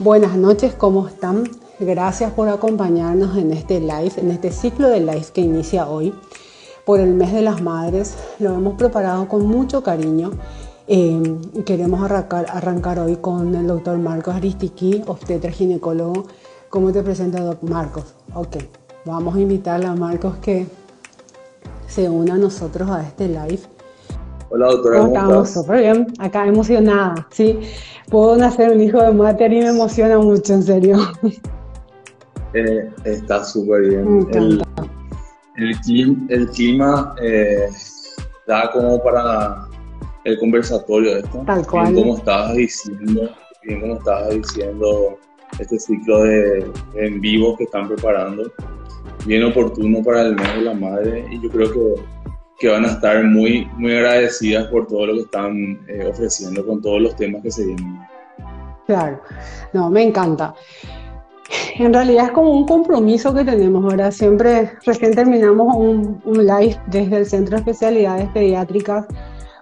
Buenas noches, ¿cómo están? Gracias por acompañarnos en este live, en este ciclo de live que inicia hoy por el mes de las madres. Lo hemos preparado con mucho cariño. Eh, queremos arrancar, hoy con el doctor Marcos Aristiqui, obstetra ginecólogo. ¿Cómo te presenta, doctor Marcos? Ok, vamos a invitarle a Marcos que se una a nosotros a este live. Hola doctora, ¿cómo, estamos? Súper bien, acá emocionada, ¿sí? Puedo nacer un hijo de Mater y me emociona mucho, en serio. Eh, está súper bien. El, el, clima, eh, da como para el conversatorio esto. Tal cual. Bien como estabas diciendo, bien como estabas diciendo, este ciclo de, en vivo que están preparando, bien oportuno para el mes de la madre y yo creo que que van a estar muy, muy agradecidas por todo lo que están eh, ofreciendo con todos los temas que se vienen. Claro, no, me encanta. En realidad es como un compromiso que tenemos, ¿verdad? Siempre, recién terminamos un, un live desde el Centro de Especialidades Pediátricas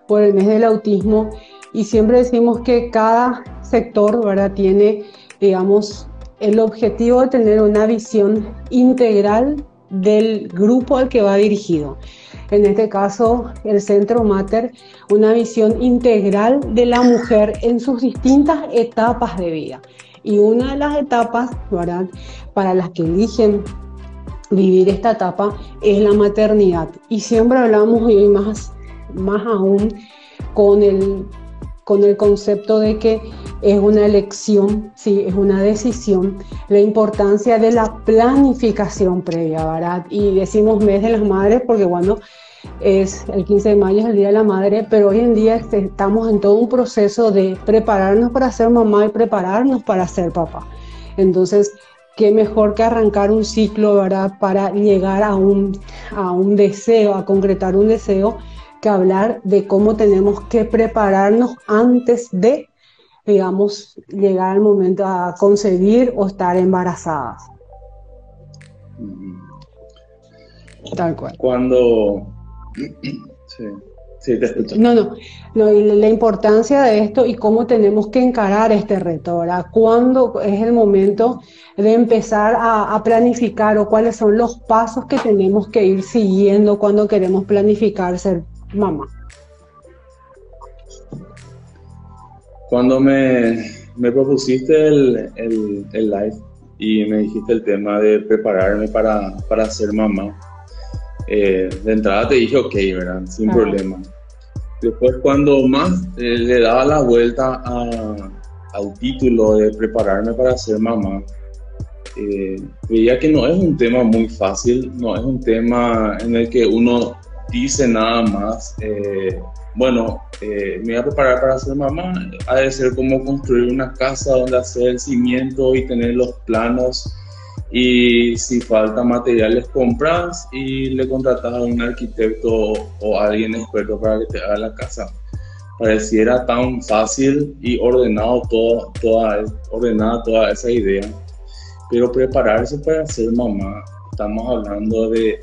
por el mes del autismo y siempre decimos que cada sector, ¿verdad? Tiene, digamos, el objetivo de tener una visión integral del grupo al que va dirigido en este caso el Centro Mater, una visión integral de la mujer en sus distintas etapas de vida. Y una de las etapas, ¿verdad? Para las que eligen vivir esta etapa es la maternidad. Y siempre hablamos hoy más, más aún con el, con el concepto de que es una elección, sí, es una decisión, la importancia de la planificación previa, ¿verdad? Y decimos mes de las madres porque, bueno, es el 15 de mayo, es el Día de la Madre, pero hoy en día estamos en todo un proceso de prepararnos para ser mamá y prepararnos para ser papá. Entonces, qué mejor que arrancar un ciclo, ¿verdad? Para llegar a un, a un deseo, a concretar un deseo, que hablar de cómo tenemos que prepararnos antes de digamos, llegar al momento a concebir o estar embarazadas. Tal cual. Cuando... Sí. Sí, te escucho. No, no, la importancia de esto y cómo tenemos que encarar este reto, ¿verdad? ¿Cuándo es el momento de empezar a, a, planificar o cuáles son los pasos que tenemos que ir siguiendo cuando queremos planificar ser mamá? Cuando me, me propusiste el, el, el, live y me dijiste el tema de prepararme para, para ser mamá, eh, de entrada te dije ok, ¿verdad? Sin problema. Después cuando más eh, le daba la vuelta a, al título de prepararme para ser mamá, eh, veía que no es un tema muy fácil, no es un tema en el que uno dice nada más bueno, eh, me voy a preparar para ser mamá, ha de ser como construir una casa donde hacer el cimiento y tener los planos y si falta materiales compras y le contratas a un arquitecto o a alguien experto para que te haga la casa. Pareciera tan fácil y ordenado todo, toda, ordenada toda esa idea, pero prepararse para ser mamá, estamos hablando de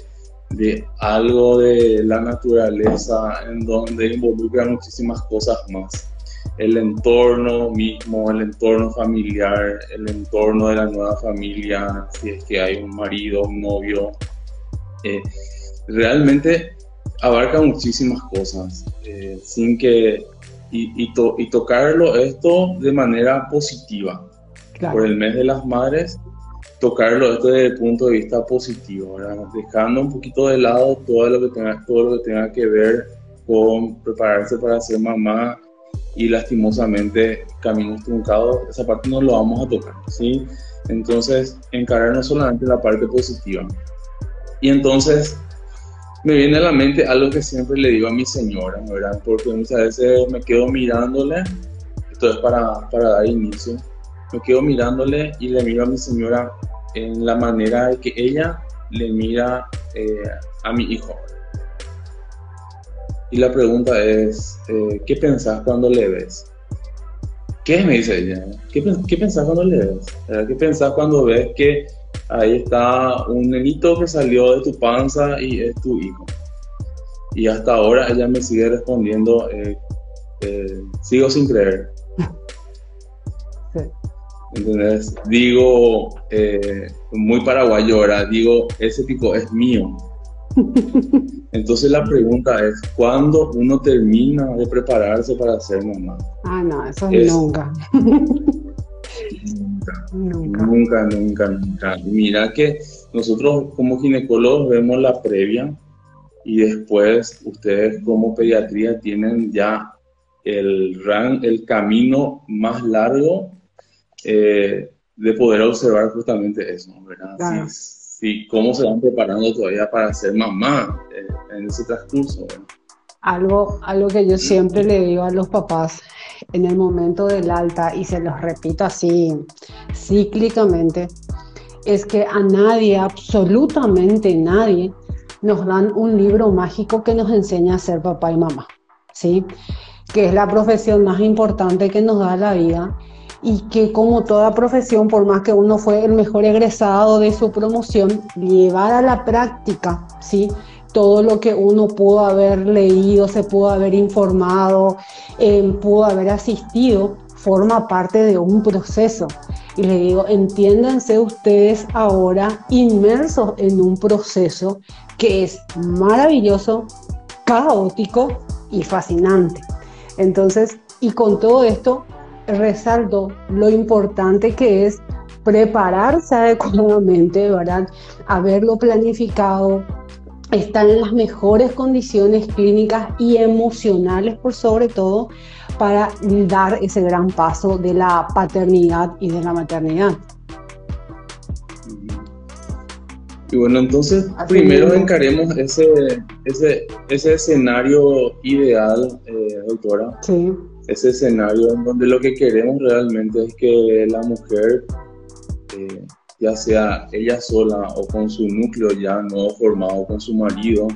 de algo de la naturaleza en donde involucra muchísimas cosas más. El entorno mismo, el entorno familiar, el entorno de la nueva familia, si es que hay un marido, un novio. Eh, realmente abarca muchísimas cosas, eh, sin que, y, y, tocarlo esto de manera positiva. Por el mes de las madres, tocarlo desde el punto de vista positivo, dejando un poquito de lado todo lo que tenga, todo lo que, tenga que ver con prepararse para ser mamá y lastimosamente caminos truncados, esa parte no lo vamos a tocar, ¿sí? Entonces, encarar no solamente la parte positiva. Y entonces, me viene a la mente algo que siempre le digo a mi señora, ¿verdad? Porque muchas veces me quedo mirándole, esto es para, para dar inicio, me quedo mirándole y le miro a mi señora en la manera de que ella le mira eh, a mi hijo. Y la pregunta es, eh, ¿qué pensás cuando le ves? ¿Qué me dice ella? ¿Qué, qué pensás cuando le ves? ¿Qué pensás cuando ves que ahí está un nenito que salió de tu panza y es tu hijo? Y hasta ahora ella me sigue respondiendo, eh, sigo sin creer. ¿Entendés? Digo, eh, muy paraguayo ahora, digo, ese tipo es mío. Entonces la pregunta es, ¿cuándo uno termina de prepararse para ser mamá? Ah, no, eso es, nunca. nunca. Nunca, nunca, nunca. Mira que nosotros como ginecólogos vemos la previa y después ustedes como pediatría tienen ya el, el camino más largo eh, de poder observar justamente eso, ¿verdad? Sí, cómo se van preparando todavía para ser mamá eh, en ese transcurso. Algo, algo que yo siempre le digo a los papás en el momento del alta, y se los repito así cíclicamente, es que a nadie, absolutamente nadie, nos dan un libro mágico que nos enseña a ser papá y mamá, ¿sí? Que es la profesión más importante que nos da la vida y que como toda profesión, por más que uno fue el mejor egresado de su promoción, llevar a la práctica, ¿sí? Todo lo que uno pudo haber leído, se pudo haber informado, eh, pudo haber asistido, forma parte de un proceso. Y le digo, entiéndanse ustedes ahora inmersos en un proceso que es maravilloso, caótico y fascinante. Entonces, y con todo esto, resalto lo importante que es prepararse adecuadamente, ¿verdad? Haberlo planificado, estar en las mejores condiciones clínicas y emocionales por sobre todo para dar ese gran paso de la paternidad y de la maternidad. Y bueno, entonces primero encaremos ese, ese, ese escenario ideal, eh, doctora. Sí ese escenario en donde lo que queremos realmente es que la mujer, eh, ya sea ella sola o con su núcleo ya no formado con su marido,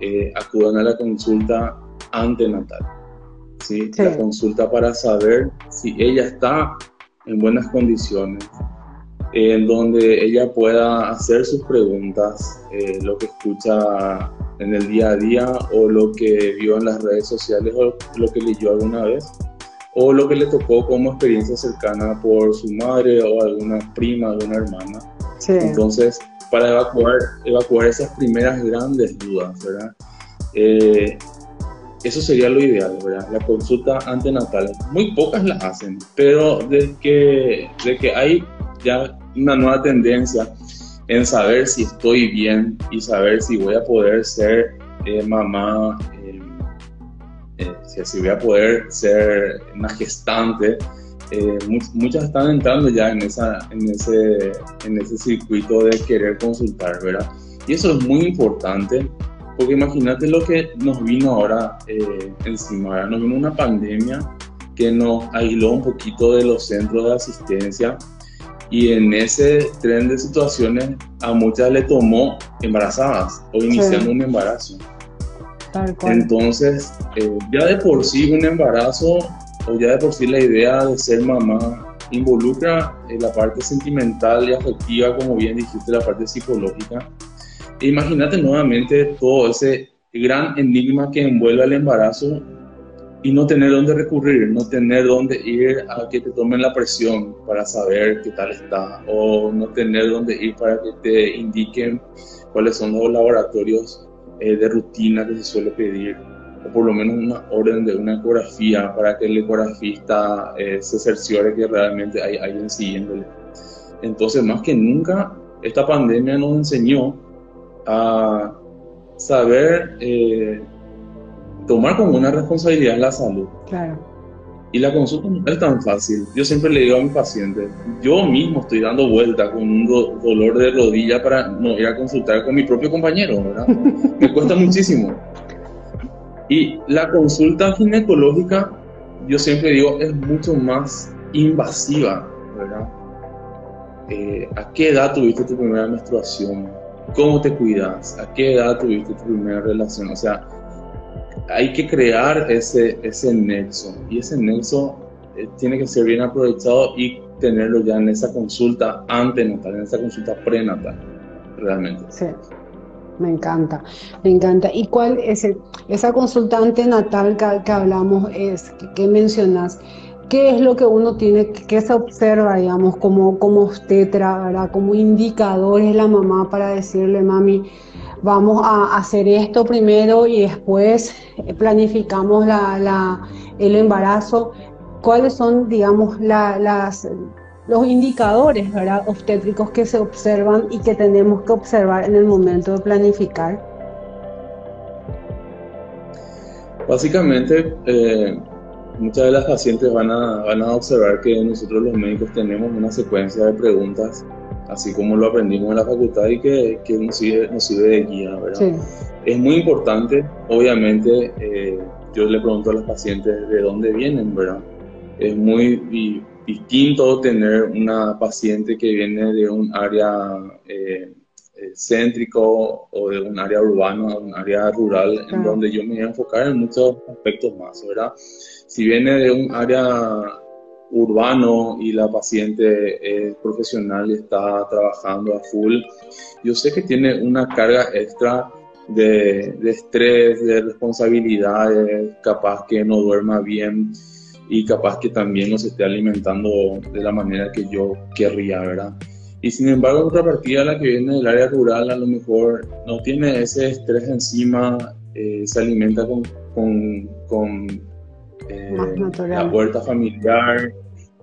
eh, acudan a la consulta antenatal. ¿sí? La consulta para saber si ella está en buenas condiciones, en donde ella pueda hacer sus preguntas, eh, lo que escucha en el día a día o lo que vio en las redes sociales o lo que leyó alguna vez o lo que le tocó como experiencia cercana por su madre o alguna prima, alguna hermana. Entonces, para evacuar, evacuar esas primeras grandes dudas, ¿verdad? Eh, eso sería lo ideal, ¿verdad? La consulta antenatal. Muy pocas la hacen, pero de que, de que hay ya una nueva tendencia en saber si estoy bien y saber si voy a poder ser eh, mamá, eh, eh, si voy a poder ser una gestante. muchas están entrando ya en, esa, en, ese, en ese circuito de querer consultar, ¿verdad? Y eso es muy importante porque imagínate lo que nos vino ahora encima, ¿verdad? Nos vino una pandemia que nos aisló un poquito de los centros de asistencia y en ese tren de situaciones a muchas le tomó embarazadas o iniciando un embarazo. Entonces, eh, ya de por sí un embarazo o ya de por sí la idea de ser mamá involucra eh, la parte sentimental y afectiva, como bien dijiste, la parte psicológica. E imagínate nuevamente todo ese gran enigma que envuelve al embarazo y no tener dónde recurrir, no tener dónde ir a que te tomen la presión para saber qué tal está, o no tener dónde ir para que te indiquen cuáles son los laboratorios eh, de rutina que se suele pedir, o por lo menos una orden de una ecografía para que el ecografista eh, se cerciore que realmente hay alguien siguiéndole. Entonces, más que nunca, esta pandemia nos enseñó a saber eh, tomar como una responsabilidad la salud. Claro. Y la consulta no es tan fácil. Yo siempre le digo a mi paciente, yo mismo estoy dando vuelta con un dolor de rodilla para no ir a consultar con mi propio compañero, ¿verdad? Me cuesta muchísimo. Y la consulta ginecológica, yo siempre digo, es mucho más invasiva, ¿verdad? Eh, ¿A qué edad tuviste tu primera menstruación? ¿Cómo te cuidas? ¿A qué edad tuviste tu primera relación? O sea, hay que crear ese, ese nexo y ese nexo eh, tiene que ser bien aprovechado y tenerlo ya en esa consulta antenatal, en esa consulta prenatal, realmente. Sí, me encanta, me encanta. ¿Y cuál es esa consulta antenatal que, que hablamos, es, que, mencionas? qué es lo que uno tiene, qué se observa, digamos, como, como obstetra, ¿verdad? Como indicadores la mamá para decirle, mami, vamos a hacer esto primero y después planificamos la, el embarazo. ¿Cuáles son, digamos, los indicadores obstétricos que se observan y que tenemos que observar en el momento de planificar? Básicamente, eh, muchas de las pacientes van a observar que nosotros los médicos tenemos una secuencia de preguntas, así como lo aprendimos en la facultad y que, que nos, sirve, nos sirve de guía, ¿verdad? Es muy importante, obviamente, eh, yo le pregunto a los pacientes de dónde vienen, ¿verdad? Es muy distinto tener una paciente que viene de un área eh, eh, céntrico o de un área urbana, un área rural, en donde yo me voy a enfocar en muchos aspectos más, ¿verdad? Si viene de un área urbano y la paciente es profesional y está trabajando a full, yo sé que tiene una carga extra de, de estrés, de responsabilidades, capaz que no duerma bien y capaz que también no se esté alimentando de la manera que yo querría, ¿verdad? Y sin embargo, otra partida, la que viene del área rural, a lo mejor no tiene ese estrés encima, eh, se alimenta con, con, con eh, la huerta familiar,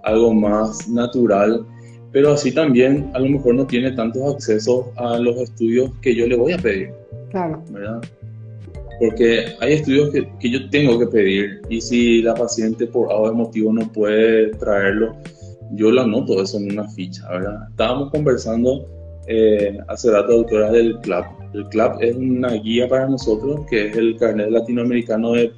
algo más natural, pero así también a lo mejor no tiene tantos accesos a los estudios que yo le voy a pedir. Claro. ¿verdad? Porque hay estudios que, que yo tengo que pedir y si la paciente por algún motivo no puede traerlo, yo lo anoto eso en una ficha, ¿verdad? Estábamos conversando eh, hace rato, doctora, del CLAP. El CLAP es una guía para nosotros, que es el carnet latinoamericano de,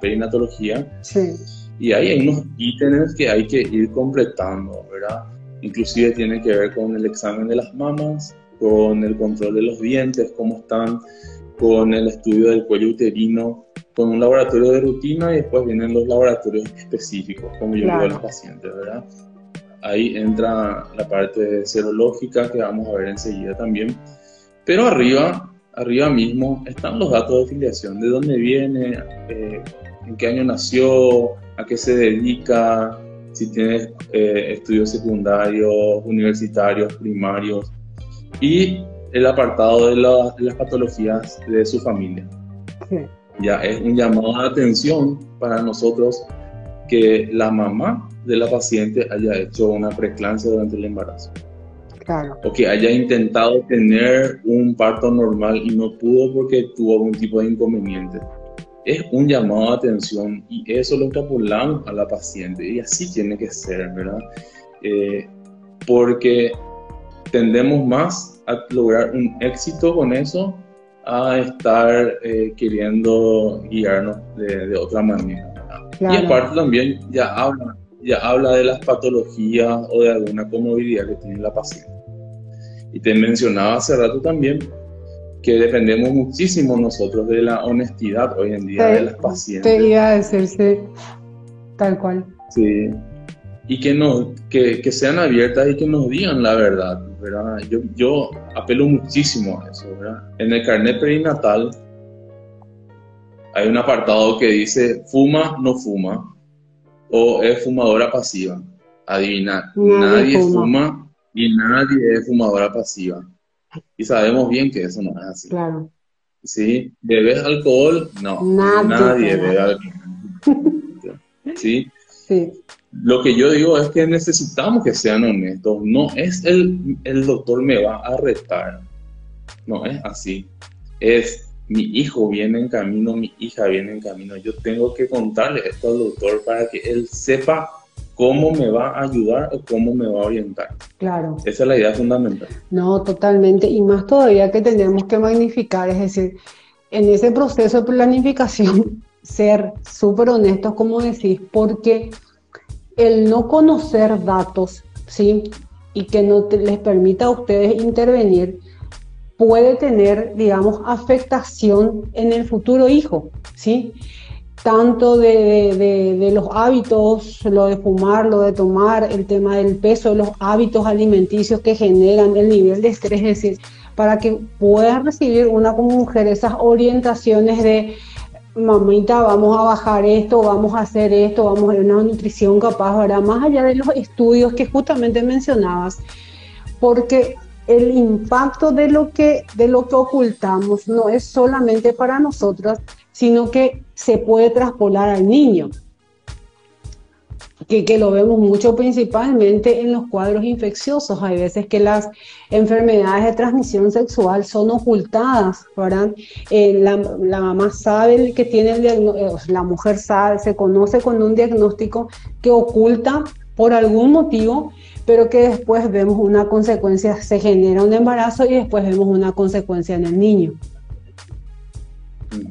perinatología. Sí. Y ahí hay unos ítems que hay que ir completando, ¿verdad? Inclusive tiene que ver con el examen de las mamas, con el control de los dientes, cómo están, con el estudio del cuello uterino, con un laboratorio de rutina y después vienen los laboratorios específicos, como yo digo a los pacientes, ¿verdad? ahí entra la parte serológica que vamos a ver enseguida también. Pero arriba, arriba mismo están los datos de filiación, de dónde viene, eh, en qué año nació, a qué se dedica, si tiene eh, estudios secundarios, universitarios, primarios y el apartado de, las patologías de su familia. Ya es un llamado de atención para nosotros que la mamá de la paciente haya hecho una preeclampsia durante el embarazo. Claro. O que haya intentado tener un parto normal y no pudo porque tuvo algún tipo de inconveniente. Es un llamado de atención y eso lo extrapolamos a la paciente y así tiene que ser, ¿verdad? Eh, porque tendemos más a lograr un éxito con eso a estar eh, queriendo guiarnos de, otra manera. Y aparte también ya habla ya habla de las patologías o de alguna comorbilidad que tiene la paciente. Y te mencionaba hace rato también que dependemos muchísimo nosotros de la honestidad hoy en día de las pacientes. Te iba a decirse tal cual. Sí. Y que, no, que, que, sean abiertas y que nos digan la verdad, ¿verdad? Yo, yo apelo muchísimo a eso, ¿verdad? En el carnet perinatal hay un apartado que dice fuma, no fuma, o es fumadora pasiva. Adivina, nadie, fuma. Y nadie es fumadora pasiva. Y sabemos bien que eso no es así. Claro. ¿Sí? ¿Bebes alcohol? No. Nadie, bebe alcohol. ¿Sí? Sí. Lo que yo digo es que necesitamos que sean honestos. No es el, el doctor me va a retar. No es así. Es mi hijo viene en camino, mi hija viene en camino. Yo tengo que contarle esto al doctor para que él sepa cómo me va a ayudar o cómo me va a orientar. Claro. Esa es la idea fundamental. No, totalmente. Y más todavía que tenemos que magnificar, es decir, en ese proceso de planificación, ser súper honestos, como decís, porque el no conocer datos, ¿sí? Y que no les permita a ustedes intervenir, puede tener, digamos, afectación en el futuro hijo, ¿sí? Tanto de, los hábitos, lo de fumar, lo de tomar, el tema del peso, los hábitos alimenticios que generan el nivel de estrés, es decir, para que pueda recibir una como mujer esas orientaciones de mamita, vamos a bajar esto, vamos a hacer esto, vamos a una nutrición capaz, ¿verdad? Más allá de los estudios que justamente mencionabas, porque el impacto de lo que, de lo que ocultamos no es solamente para nosotras, sino que se puede traspolar al niño que, lo vemos mucho principalmente en los cuadros infecciosos. Hay veces que las enfermedades de transmisión sexual son ocultadas, ¿verdad? Eh, la, mamá sabe que tiene el diagnóstico, eh, la mujer sabe, se conoce con un diagnóstico que oculta por algún motivo, pero que después vemos una consecuencia, se genera un embarazo y después vemos una consecuencia en el niño.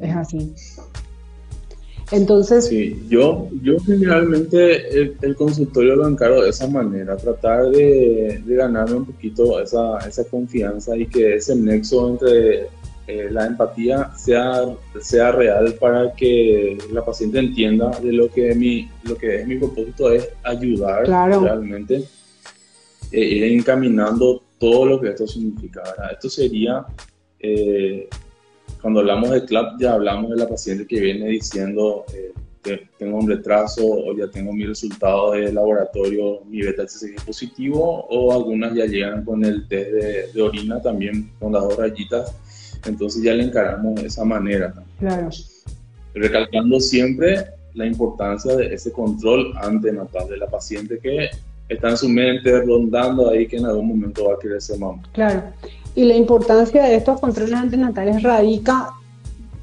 Es así. Entonces... Sí, yo, yo generalmente el, consultorio lo encargo de esa manera, tratar de, ganarme un poquito esa, esa, confianza y que ese nexo entre eh, la empatía sea, sea real para que la paciente entienda de lo que, mi, lo que es mi propósito es ayudar realmente, e ir encaminando todo lo que esto significa. Esto sería... Eh, cuando hablamos de CLAP ya hablamos de la paciente que viene diciendo eh, que tengo un retraso o ya tengo mi resultado de laboratorio, mi beta-HCG positivo o algunas ya llegan con el test de, orina también con las dos rayitas, entonces ya le encaramos de esa manera. Claro. Recalcando siempre la importancia de ese control antenatal de la paciente que está en su mente rondando ahí que en algún momento va a querer ser mamá. Claro. Y la importancia de estos controles antenatales radica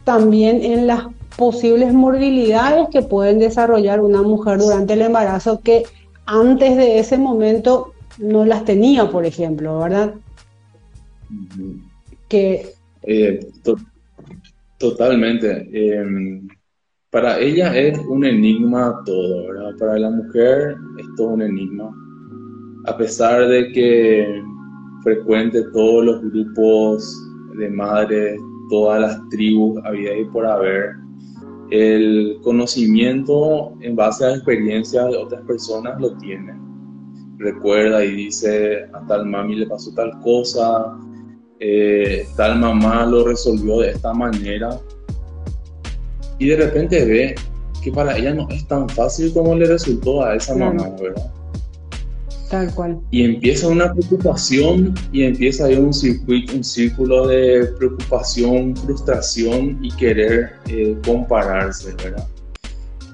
también en las posibles morbilidades que pueden desarrollar una mujer durante el embarazo que antes de ese momento no las tenía, por ejemplo, ¿verdad? Que... Eh, totalmente. Em, para ella es un enigma todo, ¿verdad? Para la mujer es todo un enigma. A pesar de que frecuente todos los grupos de madres, todas las tribus había y por haber. El conocimiento en base a experiencias de otras personas lo tiene. Recuerda y dice, a tal mami le pasó tal cosa, eh, tal mamá lo resolvió de esta manera. Y de repente ve que para ella no es tan fácil como le resultó a esa mamá, ¿verdad? Tal cual. Y empieza una preocupación y empieza ahí un circuito, un círculo de preocupación, frustración y querer eh, compararse, ¿verdad?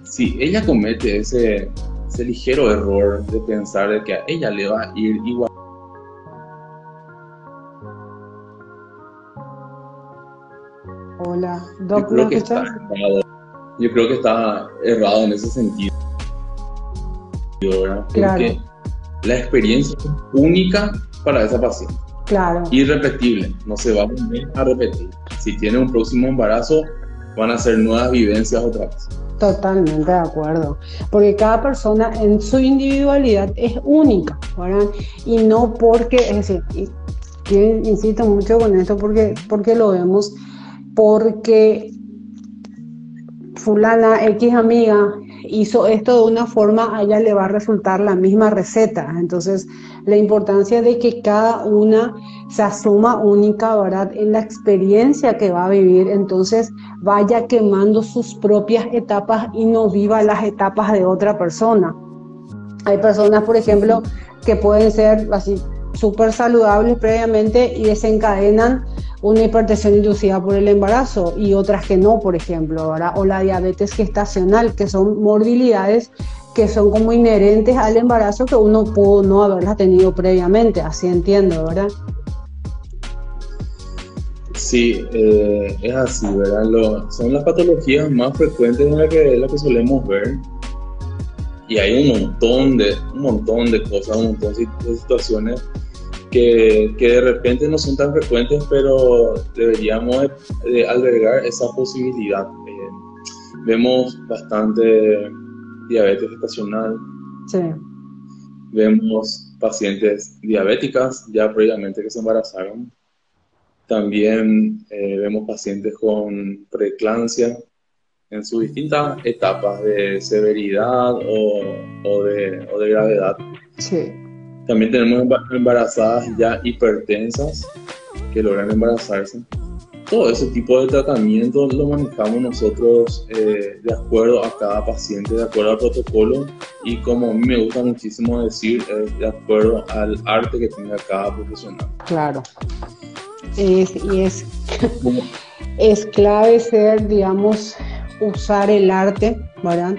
Si ella comete ese, ese ligero error de pensar de que a ella le va a ir igual. Hola, Doc, yo creo, que está errado, yo creo que está errado en ese sentido. ¿verdad? Claro la experiencia es única para esa paciente. Claro. Irrepetible, no se va a repetir. Si tiene un próximo embarazo, van a ser nuevas vivencias otra vez. Totalmente de acuerdo, porque cada persona en su individualidad es única, ¿verdad? Y no porque, es decir, insisto mucho con esto porque, porque lo vemos, porque fulana X amiga hizo esto de una forma, a ella le va a resultar la misma receta. Entonces, la importancia de que cada una se asuma única, ¿verdad? En la experiencia que va a vivir, entonces vaya quemando sus propias etapas y no viva las etapas de otra persona. Hay personas, por ejemplo, que pueden ser así súper saludables previamente y desencadenan una hipertensión inducida por el embarazo y otras que no, por ejemplo, o la diabetes gestacional, que son morbilidades que son como inherentes al embarazo que uno pudo no haberlas tenido previamente, así entiendo, ¿verdad? Sí, eh, es así, ¿verdad? son las patologías más frecuentes en las que, la que solemos ver y hay un montón de, un montón de cosas, un montón de situaciones que, que, de repente no son tan frecuentes, pero deberíamos albergar esa posibilidad. Eh, vemos bastante diabetes estacional. Sí. Vemos pacientes diabéticas ya previamente que se embarazaron. También eh, vemos pacientes con preeclampsia en sus distintas etapas de severidad o, o, de, o de gravedad. Sí. También tenemos embarazadas ya hipertensas que logran embarazarse. todo ese tipo de tratamiento lo manejamos nosotros eh, de acuerdo a cada paciente, de acuerdo al protocolo y como a mí me gusta muchísimo decir, de acuerdo al arte que tenga cada profesional. Claro. Es, y es, es clave ser, digamos, usar el arte, ¿verdad?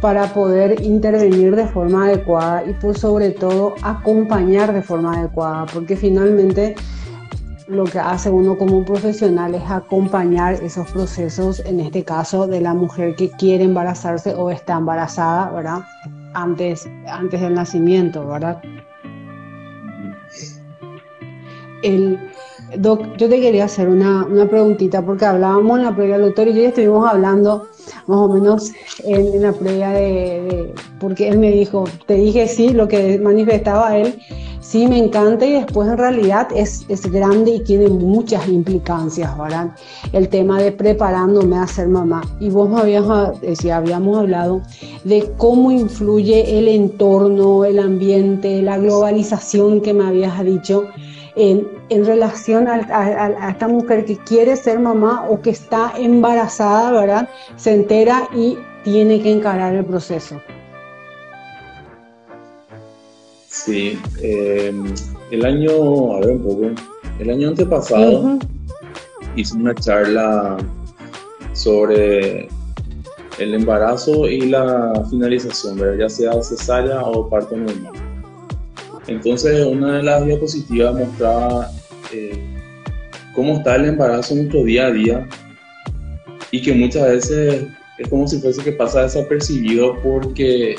Para poder intervenir de forma adecuada y pues sobre todo acompañar de forma adecuada, porque finalmente lo que hace uno como profesional es acompañar esos procesos, en este caso de la mujer que quiere embarazarse o está embarazada, ¿verdad? Antes, antes del nacimiento, ¿verdad? El, Doc, yo te quería hacer una, una, preguntita porque hablábamos en la previa doctor y yo ya estuvimos hablando más o menos en, la previa de, porque él me dijo, te dije sí, lo que manifestaba él, sí me encanta y después en realidad es, es grande y tiene muchas implicancias, ¿verdad? El tema de preparándome a ser mamá. Y vos me habías, decía, habíamos hablado de cómo influye el entorno, el ambiente, la globalización que me habías dicho en, en relación a, a, esta mujer que quiere ser mamá o que está embarazada, ¿verdad? Se entera y tiene que encarar el proceso. Sí, eh, el año, a ver un poco, el año antepasado hice una charla sobre el embarazo y la finalización, ¿verdad? ya sea cesárea o parto normal. Entonces, una de las diapositivas mostraba eh, cómo está el embarazo en nuestro día a día y que muchas veces es como si fuese que pasa desapercibido porque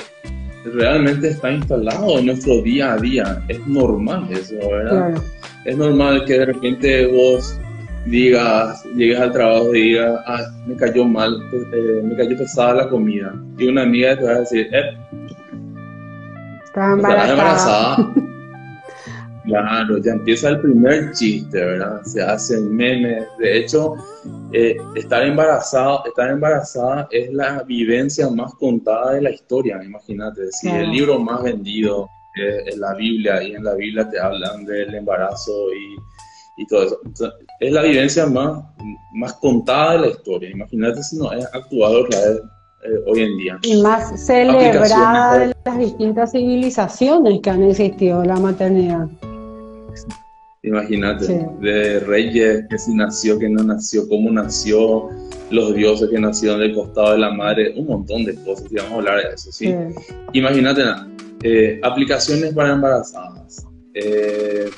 realmente está instalado en nuestro día a día. Es normal eso, ¿verdad? Es normal que de repente vos digas, llegues al trabajo y digas, ah, me cayó mal, eh, me cayó pesada la comida. Y una amiga te va a decir, eh, Estaba embarazada. Claro, ya empieza el primer chiste, ¿verdad? Se hacen memes. De hecho, eh, estar embarazado, estar embarazada es la vivencia más contada de la historia, imagínate. Si el libro más vendido es, la Biblia y en la Biblia te hablan del embarazo y, y todo eso. es la vivencia más, más contada de la historia. Imagínate si no es actuado vez eh, hoy en día. Y más celebrada de las distintas civilizaciones que han existido la maternidad. Imagínate, de reyes, que si nació, que no nació, cómo nació, los dioses que nacieron del costado de la madre, un montón de cosas, y vamos a hablar de eso, ¿sí? Imagínate, eh, aplicaciones para embarazadas. Eh,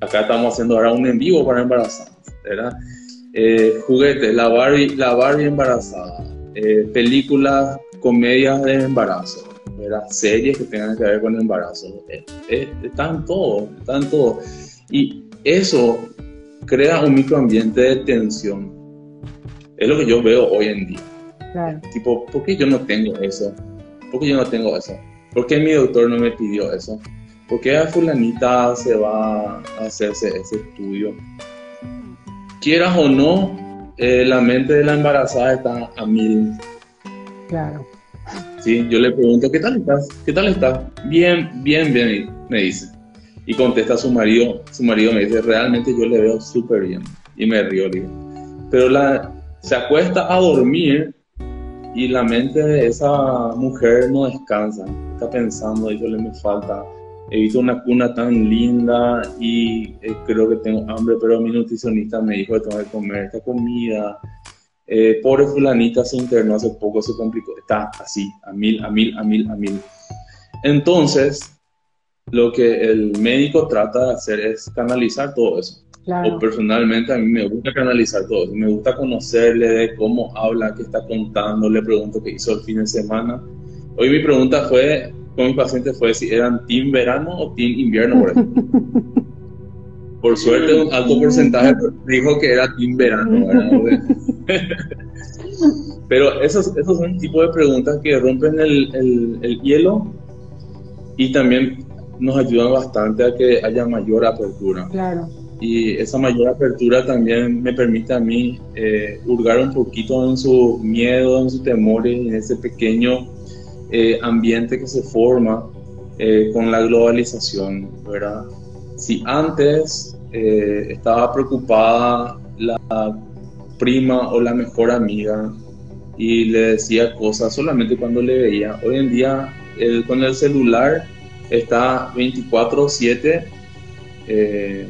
acá estamos haciendo ahora un en vivo para embarazadas, ¿verdad? juguetes, la Barbie, la Barbie embarazada, eh, películas, comedias de embarazo, series que tengan que ver con el embarazo. Eh, eh, están todos, están todos. Y eso crea un microambiente de tensión. Es lo que yo veo hoy en día. Tipo, ¿por qué yo no tengo eso? ¿Por qué yo no tengo eso? ¿Por qué mi doctor no me pidió eso? ¿Por qué a fulanita se va a hacerse ese estudio? Quieras o no, eh, la mente de la embarazada está a mil. Claro. Sí, yo le pregunto, ¿qué tal estás? ¿Qué tal estás? Bien, bien, bien, me dice. Y contesta su marido, su marido me dice, realmente yo le veo súper bien. Y me río, digo. Pero la, se acuesta a dormir y la mente de esa mujer no descansa. Está pensando, eso le me falta he visto una cuna tan linda y eh, creo que tengo hambre, pero mi nutricionista me dijo que tengo que comer esta comida. Eh, pobre fulanita se internó hace poco, se complicó. Está así, a mil, a mil, a mil, a mil. Entonces, lo que el médico trata de hacer es canalizar todo eso. O personalmente a mí me gusta canalizar todo eso. Me gusta conocerle de cómo habla, qué está contando. Le pregunto qué hizo el fin de semana. Hoy mi pregunta fue, con mi paciente fue si eran team verano o team invierno, por ejemplo. Por suerte, un alto porcentaje dijo que era team verano. Pero esos, esos son tipo de preguntas que rompen el, el, hielo y también nos ayudan bastante a que haya mayor apertura. Claro. Y esa mayor apertura también me permite a mí eh, hurgar un poquito en su miedo, en sus temores, en ese pequeño eh, ambiente que se forma eh, con la globalización. Si antes eh, estaba preocupada la prima o la mejor amiga y le decía cosas solamente cuando le veía. Hoy en día con el celular está 24/7. Eh,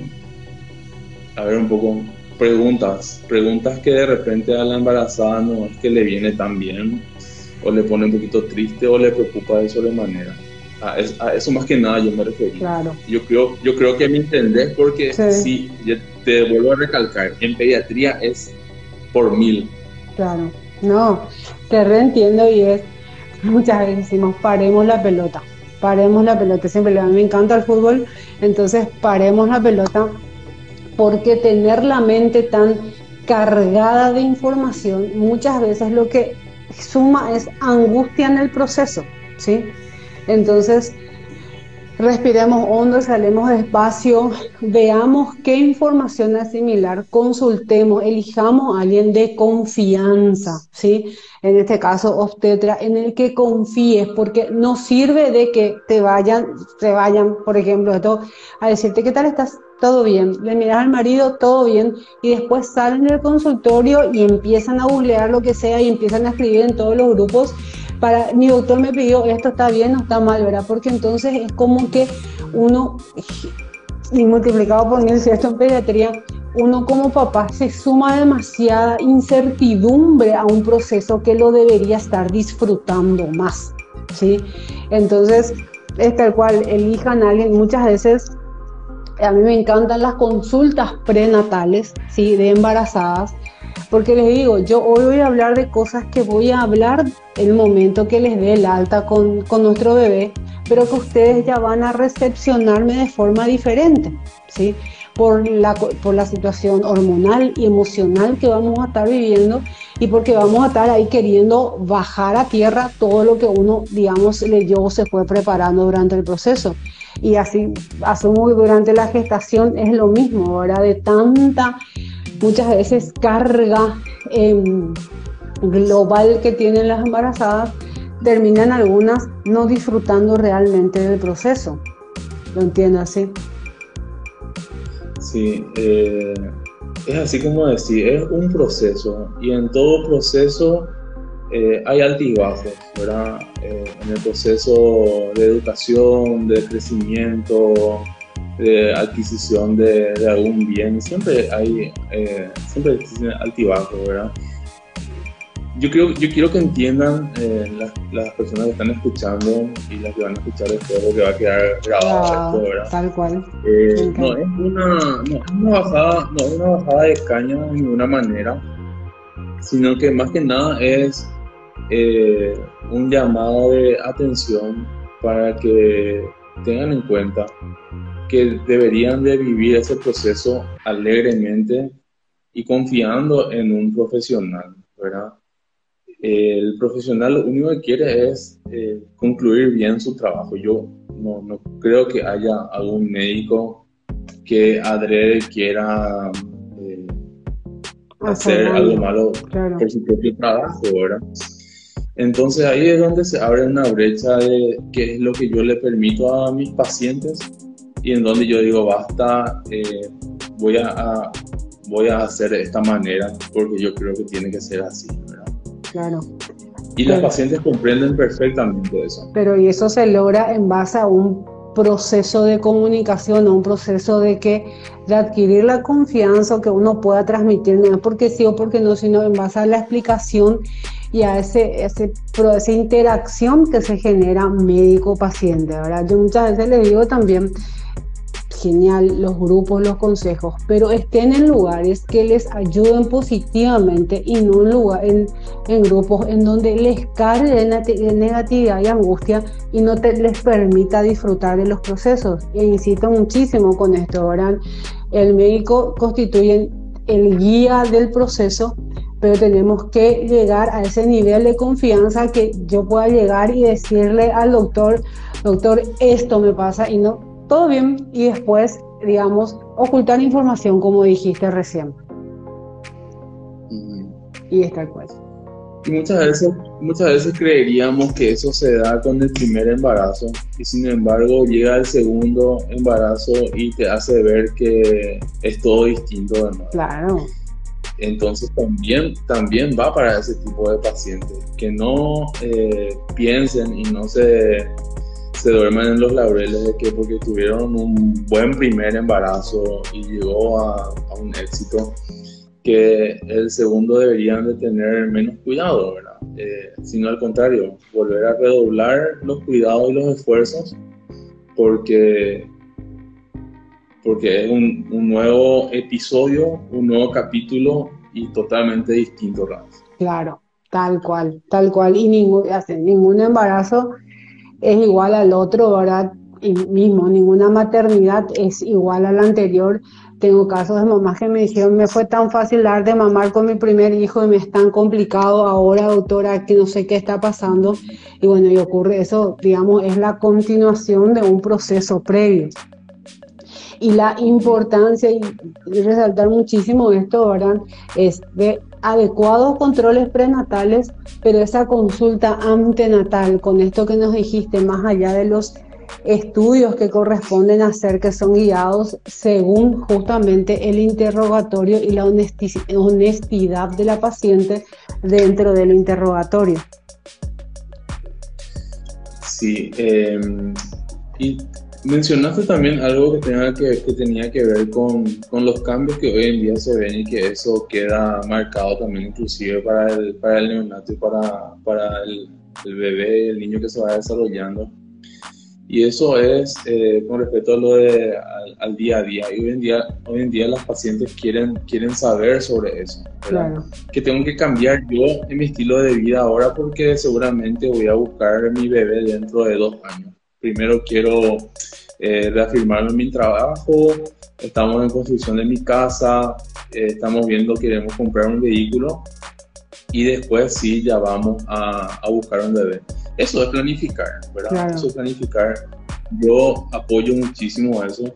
a ver un poco, preguntas, preguntas que de repente a la embarazada no es que le viene tan bien o le pone un poquito triste o le preocupa de sobremanera. A, eso más que nada yo me refería. Claro. Yo creo, yo creo que me entendés porque sí. te vuelvo a recalcar, en pediatría es por mil. Claro, no, te reentiendo y es, muchas veces decimos, paremos la pelota, paremos la pelota, siempre a mí me encanta el fútbol, entonces paremos la pelota porque tener la mente tan cargada de información muchas veces lo que suma es angustia en el proceso, ¿sí? Entonces, respiremos hondo, salemos despacio, veamos qué información asimilar, consultemos, elijamos a alguien de confianza, ¿sí? En este caso, obstetra, en el que confíes, porque no sirve de que te vayan, te vayan, por ejemplo, a decirte qué tal estás, todo bien, le miras al marido, todo bien, y después salen del consultorio y empiezan a googlear lo que sea y empiezan a escribir en todos los grupos para, mi doctor me pidió, esto está bien o está mal, ¿verdad? Porque entonces es como que uno, y multiplicado por mil, si esto en pediatría, uno como papá se suma demasiada incertidumbre a un proceso que lo debería estar disfrutando más, ¿sí? Entonces, es tal cual, elijan a alguien, muchas veces a mí me encantan las consultas prenatales, ¿sí? De embarazadas, porque les digo, yo hoy voy a hablar de cosas que voy a hablar el momento que les dé el alta con, con nuestro bebé, pero que ustedes ya van a recepcionarme de forma diferente, ¿sí? Por la, por la situación hormonal y emocional que vamos a estar viviendo y porque vamos a estar ahí queriendo bajar a tierra todo lo que uno, digamos, leyó o se fue preparando durante el proceso. Y así asumo que durante la gestación es lo mismo, ¿verdad? De tanta muchas veces carga em, global que tienen las embarazadas, terminan algunas no disfrutando realmente del proceso. ¿Lo entiendes así? Sí, eh, es así como decir, es un proceso y en todo proceso eh, hay altibajos, ¿verdad? Eh, en el proceso de educación, de crecimiento, de adquisición de, algún bien, siempre hay, eh, siempre existen altibajos, ¿verdad? Yo, creo, yo quiero que entiendan eh, las, las, personas que están escuchando y las que van a escuchar después porque va a quedar grabado ¿verdad? Tal cual. No, es una, no, es una bajada, no es una bajada de caña de ninguna manera, sino que más que nada es eh, un llamado de atención para que tengan en cuenta que deberían de vivir ese proceso alegremente y confiando en un profesional, ¿verdad? El profesional lo único que quiere es eh, concluir bien su trabajo. Yo no, no, creo que haya algún médico que adrede quiera eh, hacer algo malo por su propio trabajo, ¿verdad? Entonces ahí es donde se abre una brecha de qué es lo que yo le permito a mis pacientes y en donde yo digo, basta, eh, voy, a, voy a hacer de esta manera porque yo creo que tiene que ser así, ¿verdad? Claro. Y las pacientes comprenden perfectamente eso. Pero y eso se logra en base a un proceso de comunicación, a un proceso de que de adquirir la confianza que uno pueda transmitir, no es porque sí o porque no, sino en base a la explicación y a ese, ese, esa interacción que se genera médico-paciente, ¿verdad? Yo muchas veces le digo también genial los grupos, los consejos, pero estén en lugares que les ayuden positivamente y no en, lugar, en, en grupos en donde les cargue de negatividad y angustia y no te, les permita disfrutar de los procesos. E insisto muchísimo con esto, ahora El médico constituye el guía del proceso, pero tenemos que llegar a ese nivel de confianza que yo pueda llegar y decirle al doctor, doctor, esto me pasa y no, todo bien y después, digamos, ocultar información como dijiste recién. Y es tal cual. Y muchas veces, muchas veces creeríamos que eso se da con el primer embarazo y sin embargo llega el segundo embarazo y te hace ver que es todo distinto de nuevo. Claro. Entonces también, también va para ese tipo de pacientes, que no eh, piensen y no se, se duerman en los laureles de que porque tuvieron un buen primer embarazo y llegó a, a un éxito, que el segundo deberían de tener menos cuidado, ¿verdad? Eh, sino al contrario, volver a redoblar los cuidados y los esfuerzos porque, porque es un, nuevo episodio, un nuevo capítulo y totalmente distinto, Claro, tal cual, tal cual. Y ningún, ningún embarazo es igual al otro, ¿verdad? Y mismo, ninguna maternidad es igual a la anterior tengo casos de mamás que me dijeron, me fue tan fácil dar de mamar con mi primer hijo y me es tan complicado ahora, doctora, que no sé qué está pasando. Y bueno, y ocurre eso, digamos, es la continuación de un proceso previo. Y la importancia, y resaltar muchísimo esto, ¿verdad? Es de adecuados controles prenatales, pero esa consulta antenatal, con esto que nos dijiste, más allá de los estudios que corresponden hacer que son guiados según justamente el interrogatorio y la honestidad de la paciente dentro del interrogatorio. Sí, em, y mencionaste también algo que tenía que, que tenía que ver con, con, los cambios que hoy en día se ven y que eso queda marcado también inclusive para el, para el neonato y para, para el, el bebé, el niño que se va desarrollando y eso es eh, con respecto a lo de al, día a día. Y hoy en día, hoy en día las pacientes quieren, quieren saber sobre eso. Claro. Que tengo que cambiar yo en mi estilo de vida ahora porque seguramente voy a buscar a mi bebé dentro de dos años. Primero quiero eh, reafirmarme en mi trabajo, estamos en construcción de mi casa, eh, estamos viendo, queremos comprar un vehículo y después sí, ya vamos a, a buscar un bebé. Eso es planificar, ¿verdad? Eso es planificar. Yo apoyo muchísimo eso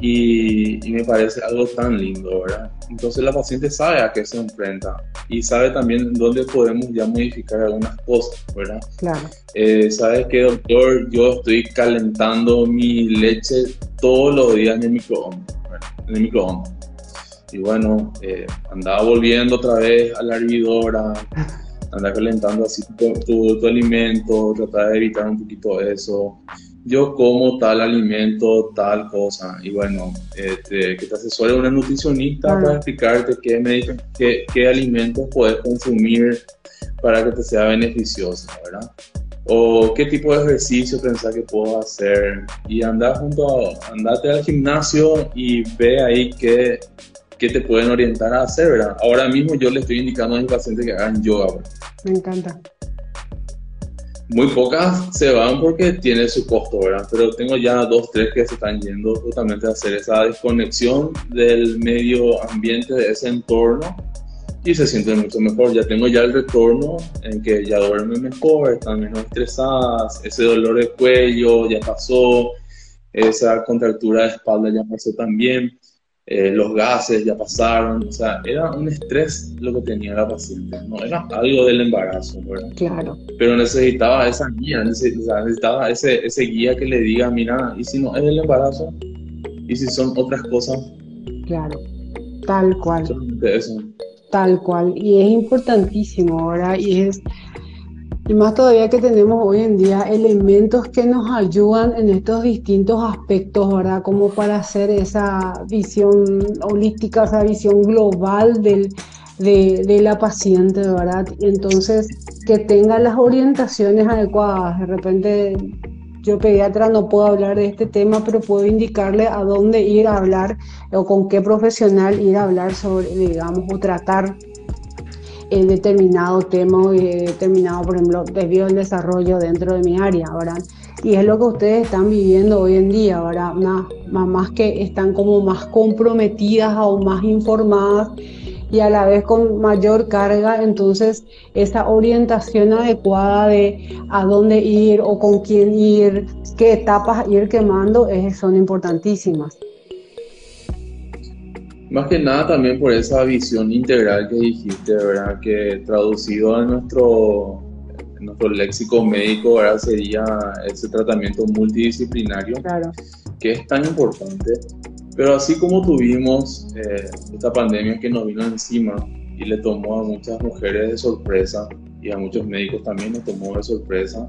y, me parece algo tan lindo, ¿verdad? Entonces la paciente sabe a qué se enfrenta y sabe también dónde podemos ya modificar algunas cosas, ¿verdad? Claro. Eh, ¿Sabes qué, doctor? Yo estoy calentando mi leche todos los días en el microondas, en el microondas. Y bueno, eh, andaba volviendo otra vez a la hervidora, andar calentando así tu, tu, alimento, tratar de evitar un poquito eso. Yo como tal alimento, tal cosa. Y bueno, este, que te asesore una nutricionista para explicarte qué, qué, qué alimentos puedes consumir para que te sea beneficioso, ¿verdad? o qué tipo de ejercicio pensás que puedo hacer y andar junto a, andate al gimnasio y ve ahí qué, qué te pueden orientar a hacer, ¿verdad? Ahora mismo yo le estoy indicando a mis pacientes que hagan yoga. Me encanta. Muy pocas se van porque tiene su costo, ¿verdad? Pero tengo ya dos, tres que se están yendo justamente a hacer esa desconexión del medio ambiente, de ese entorno, y se sienten mucho mejor. Ya tengo ya el retorno en que ya duermen mejor, están menos estresadas, ese dolor de cuello ya pasó, esa contractura de espalda ya pasó también. Eh, los gases ya pasaron, o sea, era un estrés lo que tenía la paciente, no era algo del embarazo, ¿verdad? Claro. Pero necesitaba esa guía, necesitaba ese, ese guía que le diga, mira, ¿y si no es del embarazo? ¿Y si son otras cosas? Claro, tal cual. Eso. Tal cual, y es importantísimo, ahora Y es y más todavía que tenemos hoy en día elementos que nos ayudan en estos distintos aspectos, ¿verdad? Como para hacer esa visión holística, esa visión global del, de, de, la paciente, ¿verdad? Entonces, que tenga las orientaciones adecuadas. De repente, yo pediatra no puedo hablar de este tema, pero puedo indicarle a dónde ir a hablar o con qué profesional ir a hablar sobre, digamos, o tratar en determinado tema o determinado, por ejemplo, desvío del desarrollo dentro de mi área, ¿verdad? Y es lo que ustedes están viviendo hoy en día, ¿verdad? Unas mamás que están como más comprometidas o más informadas y a la vez con mayor carga, entonces esa orientación adecuada de a dónde ir o con quién ir, qué etapas ir quemando, es, son importantísimas. Más que nada también por esa visión integral que dijiste, ¿verdad? Que traducido a nuestro, nuestro léxico médico, ¿verdad? Sería ese tratamiento multidisciplinario, claro. que es tan importante Pero así como tuvimos eh, esta pandemia que nos vino encima y le tomó a muchas mujeres de sorpresa y a muchos médicos también nos tomó de sorpresa,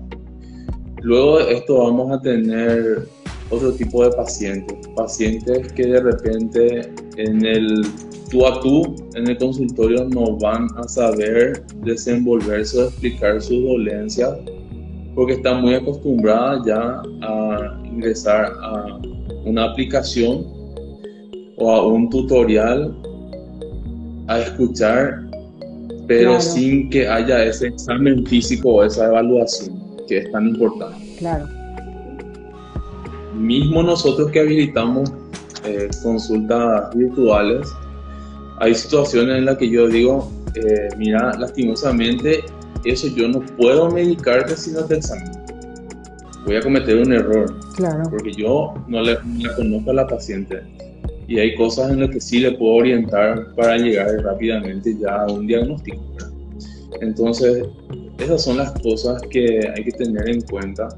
luego de esto vamos a tener otro tipo de pacientes, pacientes que de repente en el tú a tú en el consultorio no van a saber desenvolverse o explicar sus dolencias porque están muy acostumbradas ya a ingresar a una aplicación o a un tutorial a escuchar, pero sin que haya ese examen físico o esa evaluación que es tan importante. Claro. Mismo nosotros que habilitamos eh, consultas virtuales, hay situaciones en las que yo digo, eh, mira, lastimosamente, eso yo no puedo medicarte si no te examino. Voy a cometer un error. Claro. Porque yo no le, conozco a la paciente. Y hay cosas en las que sí le puedo orientar para llegar rápidamente ya a un diagnóstico. Entonces, esas son las cosas que hay que tener en cuenta.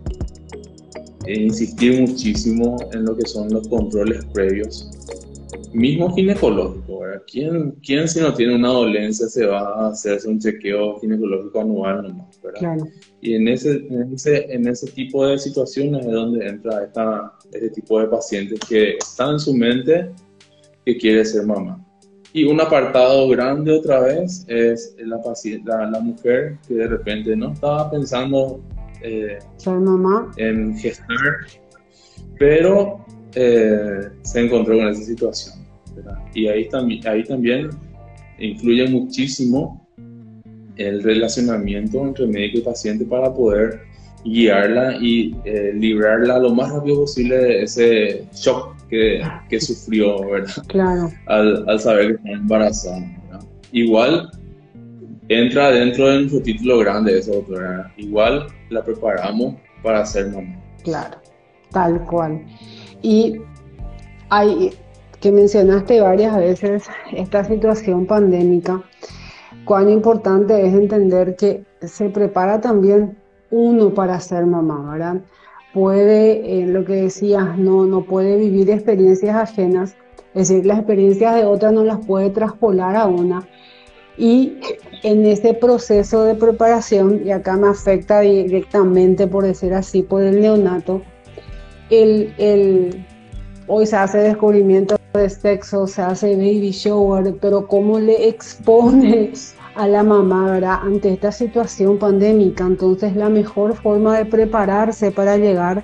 Insistir muchísimo en lo que son los controles previos mismo ginecológico, ¿verdad? ¿Quién, ¿Quién, si no tiene una dolencia se va a hacerse un chequeo ginecológico anual nomás, ¿verdad? Claro. Y en ese, en ese, en ese tipo de situaciones es donde entra esta, este tipo de pacientes que están en su mente que quiere ser mamá. Y un apartado grande otra vez es la, la, la mujer que de repente no estaba pensando eh, ser mamá en gestar, pero eh, se encontró con esa situación. Y ahí, también ahí también influye muchísimo el relacionamiento entre médico y paciente para poder guiarla y eh, librarla lo más rápido posible de ese shock que, que sufrió, ¿verdad? Claro. Al, al saber que está embarazada. Igual entra dentro de nuestro título grande eso, doctora. Igual la preparamos para ser mamá. Claro, tal cual. Y hay, que mencionaste varias veces esta situación pandémica, cuán importante es entender que se prepara también uno para ser mamá, ¿verdad? Puede, eh, lo que decías, no, no puede vivir experiencias ajenas, es decir, las experiencias de otras no las puede traspolar a una. Y en ese proceso de preparación, y acá me afecta directamente, por decir así, por el neonato, el, hoy se hace descubrimiento de sexo, se hace baby shower, pero cómo le expone a la mamá ¿verdad? ante esta situación pandémica. Entonces la mejor forma de prepararse para llegar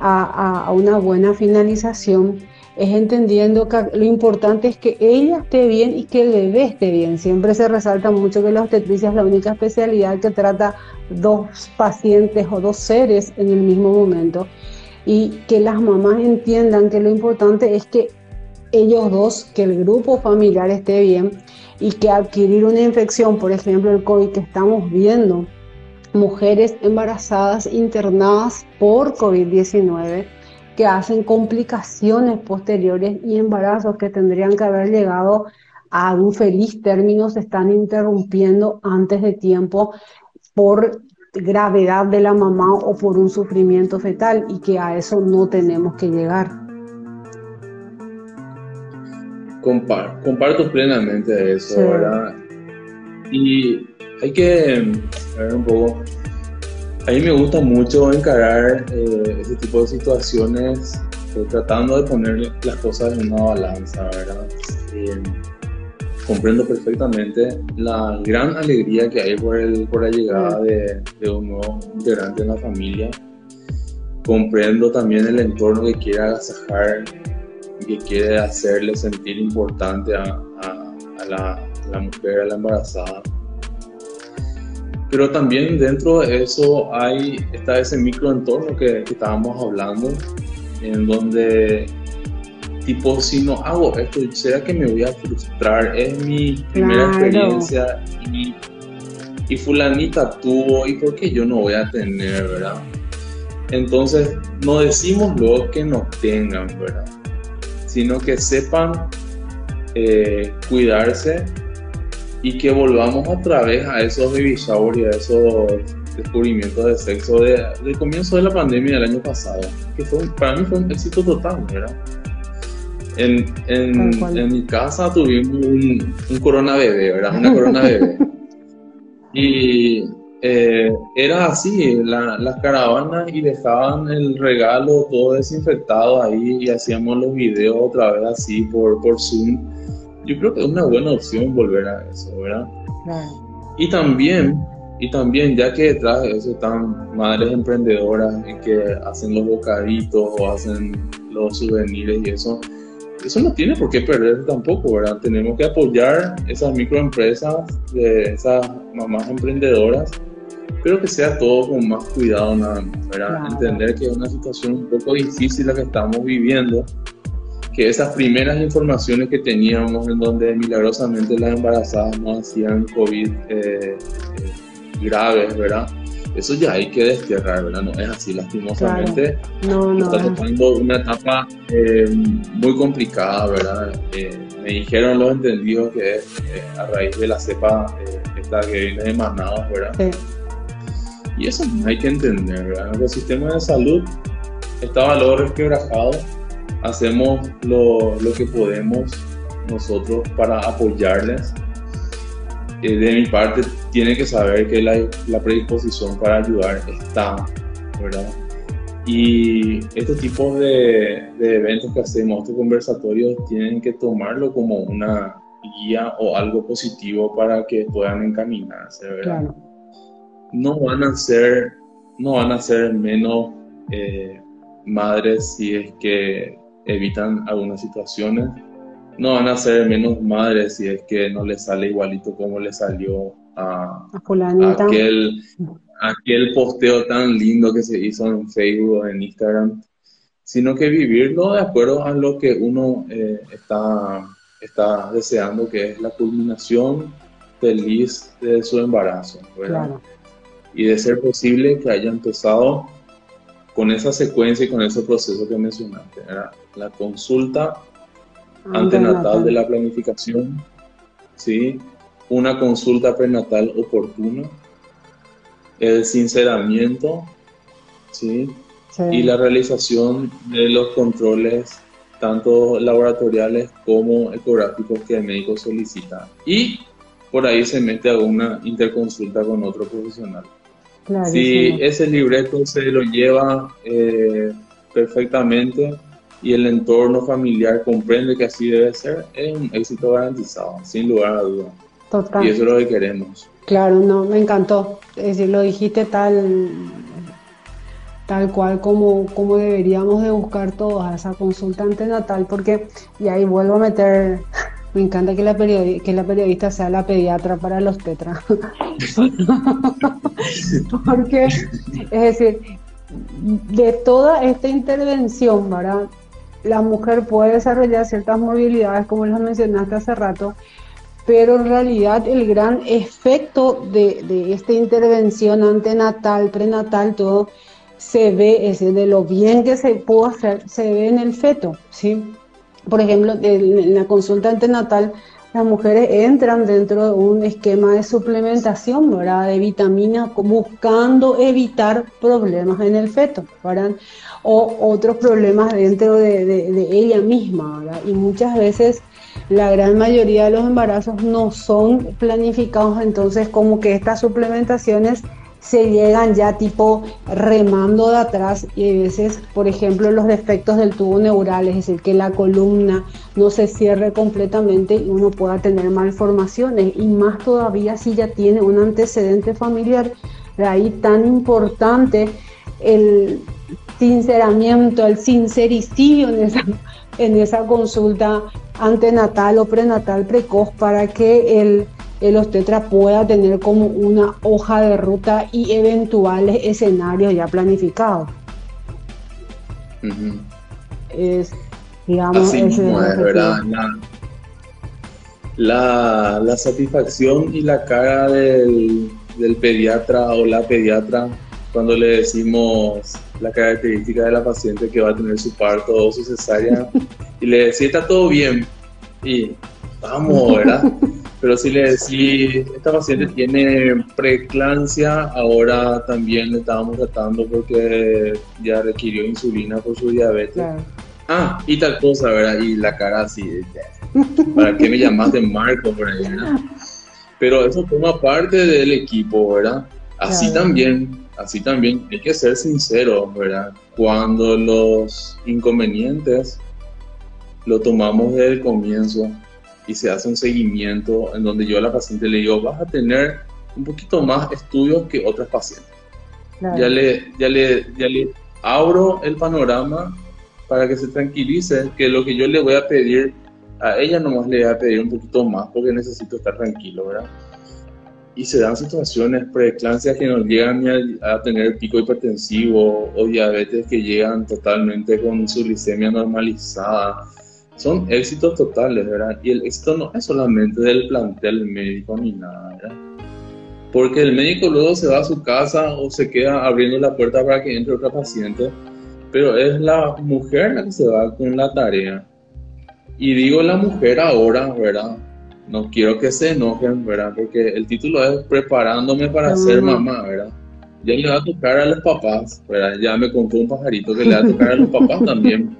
a, a, una buena finalización es entendiendo que lo importante es que ella esté bien y que el bebé esté bien. Siempre se resalta mucho que la obstetricia es la única especialidad que trata dos pacientes o dos seres en el mismo momento y que las mamás entiendan que lo importante es que ellos dos, que el grupo familiar esté bien y que adquirir una infección, por ejemplo el COVID que estamos viendo, mujeres embarazadas internadas por COVID-19 que hacen complicaciones posteriores y embarazos que tendrían que haber llegado a un feliz término se están interrumpiendo antes de tiempo por gravedad de la mamá o por un sufrimiento fetal y que a eso no tenemos que llegar. comparto plenamente eso, ¿verdad? Y hay que ver un poco. A mí me gusta mucho encarar eh, ese tipo de situaciones eh, tratando de poner las cosas en una balanza, ¿verdad? Eh, comprendo perfectamente la gran alegría que hay por, el, por la llegada de, de, un nuevo integrante en la familia. Comprendo también el entorno que quiere agasajar, que quiere hacerle sentir importante a, a, la, la, mujer, a la embarazada. Pero también dentro de eso hay, está ese microentorno que, que estábamos hablando, en donde tipo, si no hago esto, ¿será que me voy a frustrar? Es mi primera experiencia y, y, fulanita tuvo, ¿y por qué yo no voy a tener, verdad? Entonces, no decimos lo que nos tengan, ¿verdad? Sino que sepan eh, cuidarse y que volvamos otra vez a esos baby shower y a esos descubrimientos de sexo de, del comienzo de la pandemia del año pasado, que fue, para mí fue un éxito total, ¿verdad? En, en, mi casa tuvimos un, un, corona bebé, ¿verdad? Una corona bebé. y eh, era así, las caravanas y dejaban el regalo todo desinfectado ahí y hacíamos los videos otra vez así por, por Zoom. Yo creo que es una buena opción volver a eso, ¿verdad? Y también, y también, ya que detrás de eso están madres emprendedoras que hacen los bocaditos o hacen los souvenirs y eso, eso no tiene por qué perder tampoco, ¿verdad? Tenemos que apoyar esas microempresas, de esas mamás emprendedoras, pero que sea todo con más cuidado nada más, ¿verdad? Entender que es una situación un poco difícil la que estamos viviendo, que esas primeras informaciones que teníamos en donde milagrosamente las embarazadas no hacían COVID eh, eh, graves, ¿verdad? eso ya hay que desterrar, ¿verdad? No es así, lastimosamente. No, no. Está tocando una etapa eh, muy complicada, ¿verdad? Eh, me dijeron los entendidos que es eh, a raíz de la cepa esta que viene de Manaus, ¿verdad? Sí. Y eso hay que entender, ¿verdad? el sistema de salud está valor resquebrajado. Hacemos lo, lo que podemos nosotros para apoyarles de mi parte tiene que saber que la, la, predisposición para ayudar está, ¿verdad? Y estos tipos de, de, eventos que hacemos, estos conversatorios, tienen que tomarlo como una guía o algo positivo para que puedan encaminarse, ¿verdad? No van a ser, no van a ser menos eh, madres si es que evitan algunas situaciones. No van a ser menos madres si es que no le sale igualito como le salió a, aquel, aquel posteo tan lindo que se hizo en Facebook o en Instagram, sino que vivirlo de acuerdo a lo que uno eh, está, está deseando, que es la culminación feliz de su embarazo, Y de ser posible que haya empezado con esa secuencia y con ese proceso que mencionaste, la consulta antenatal de la planificación, ¿sí? una consulta prenatal oportuna, el sinceramiento ¿sí? y la realización de los controles tanto laboratoriales como ecográficos que el médico solicita. Y por ahí se mete a una interconsulta con otro profesional. Si ese libreto se lo lleva eh, perfectamente, y el entorno familiar comprende que así debe ser, es un éxito garantizado, sin lugar a duda. Total. Y eso es lo que queremos. Claro, no, me encantó. Es decir, lo dijiste tal, tal cual como, como deberíamos de buscar todos a esa consulta antenatal, porque, y ahí vuelvo a meter, me encanta que la, periodista sea la pediatra para los tetras. porque, es decir, de toda esta intervención, ¿verdad? la mujer puede desarrollar ciertas movilidades, como les mencionaste hace rato, pero en realidad el gran efecto de, esta intervención antenatal, prenatal, todo se ve, ese de lo bien que se puede hacer, se ve en el feto, ¿sí? Por ejemplo, en la consulta antenatal, las mujeres entran dentro de un esquema de suplementación, ¿verdad? De vitaminas, buscando evitar problemas en el feto, ¿verdad? o otros problemas dentro de, ella misma. Y muchas veces la gran mayoría de los embarazos no son planificados, entonces como que estas suplementaciones se llegan ya tipo remando de atrás y a veces, por ejemplo, los defectos del tubo neural, es decir, que la columna no se cierre completamente y uno pueda tener malformaciones. Y más todavía si ya tiene un antecedente familiar, de ahí tan importante el sinceramiento, el sincericidio en esa, en esa consulta antenatal o prenatal precoz para que el, el obstetra pueda tener como una hoja de ruta y eventuales escenarios ya planificados. Es, digamos, Así es, verdad. La, la, satisfacción y la cara del, del pediatra o la pediatra cuando le decimos la característica de la paciente que va a tener su parto o su cesárea y le decís, está todo bien. Y vamos, ¿verdad? Pero si le decís, esta paciente tiene preeclampsia, ahora también le estábamos tratando porque ya requirió insulina por su diabetes. ah, y tal cosa, ¿verdad? Y la cara así, ¿para qué me llamaste Marco por ahí, ¿verdad? Pero eso forma parte del equipo, ¿verdad? Así también, así también, hay que ser sincero, ¿verdad? Cuando los inconvenientes lo tomamos desde el comienzo y se hace un seguimiento en donde yo a la paciente le digo, vas a tener un poquito más estudios que otras pacientes. Ya, le, ya, le, ya le abro el panorama para que se tranquilice, que lo que yo le voy a pedir a ella nomás le voy a pedir un poquito más porque necesito estar tranquilo, ¿verdad? Y se dan situaciones, preeclampsias que nos llegan a, tener pico hipertensivo o diabetes que llegan totalmente con su glicemia normalizada. Son éxitos totales, ¿verdad? Y el éxito no es solamente del plantel médico ni nada, ¿verdad? Porque el médico luego se va a su casa o se queda abriendo la puerta para que entre otra paciente, pero es la mujer la que se va con la tarea y digo la mujer ahora, ¿verdad? No quiero que se enojen, ¿verdad? Porque el título es Preparándome para ser mamá, ¿verdad? Ya le va a tocar a los papás, ¿verdad? Ya me contó un pajarito que le va a tocar a los papás también.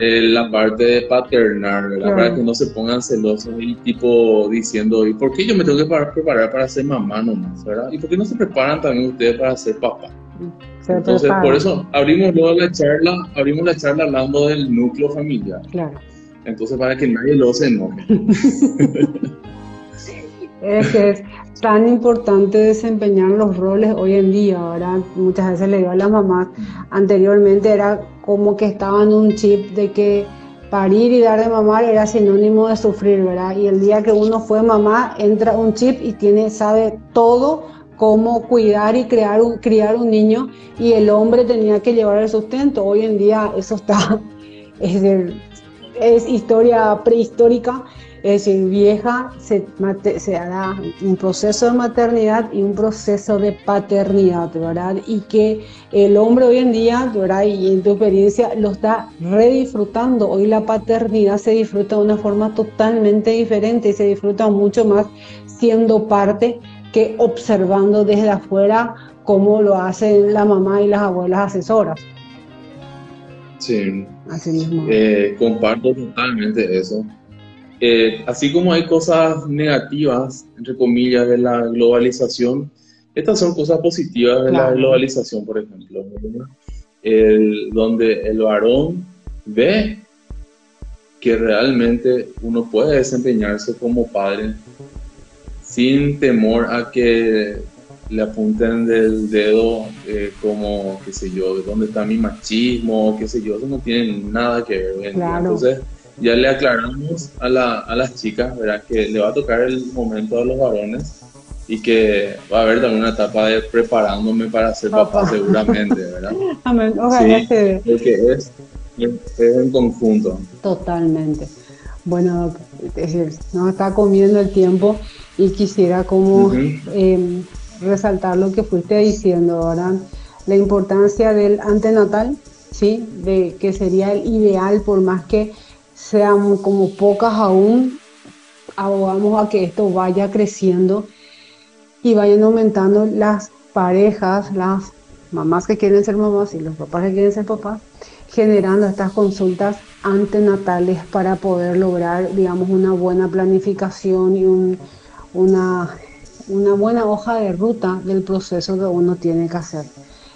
Eh, la parte de paternar, ¿verdad? Para que no se pongan celosos y tipo diciendo, ¿y por qué yo me tengo que preparar para ser mamá nomás, ¿verdad? ¿Y por qué no se preparan también ustedes para ser papá? Entonces, por eso abrimos luego la charla, abrimos la charla hablando del núcleo familiar. Claro. Entonces, para que nadie lo se enoje. es que es tan importante desempeñar los roles hoy en día, ¿verdad? Muchas veces le digo a las mamás, anteriormente era como que estaba en un chip de que parir y dar de mamar era sinónimo de sufrir, ¿verdad? Y el día que uno fue mamá, entra un chip y tiene, sabe todo cómo cuidar y crear un, criar un niño y el hombre tenía que llevar el sustento. Hoy en día eso está, es es historia prehistórica, es decir, vieja, se, se, hará un proceso de maternidad y un proceso de paternidad, ¿verdad? Y que el hombre hoy en día, ¿verdad? Y en tu experiencia lo está redisfrutando. Hoy la paternidad se disfruta de una forma totalmente diferente y se disfruta mucho más siendo parte que observando desde afuera cómo lo hacen la mamá y las abuelas asesoras. Sí, así mismo. Eh, comparto totalmente eso. Eh, así como hay cosas negativas, entre comillas, de la globalización, estas son cosas positivas de la globalización, por ejemplo, el, donde el varón ve que realmente uno puede desempeñarse como padre sin temor a que le apunten del dedo eh, como, qué sé yo, dónde está mi machismo, qué sé yo, eso no tiene nada que ver. Entonces, ya le aclaramos a, la, a las chicas, ¿verdad? Que le va a tocar el momento a los varones y que va a haber también una etapa de preparándome para ser papá, seguramente, ¿verdad? Amén, ojalá sí, Porque es, es, en conjunto. Totalmente. Bueno, es decir, nos está comiendo el tiempo y quisiera como resaltar lo que fuiste diciendo, ahora La importancia del antenatal, ¿sí? De que sería el ideal, por más que sean como pocas aún, abogamos a que esto vaya creciendo y vayan aumentando las parejas, las mamás que quieren ser mamás y los papás que quieren ser papás, generando estas consultas antenatales para poder lograr, digamos, una buena planificación y una una buena hoja de ruta del proceso que uno tiene que hacer.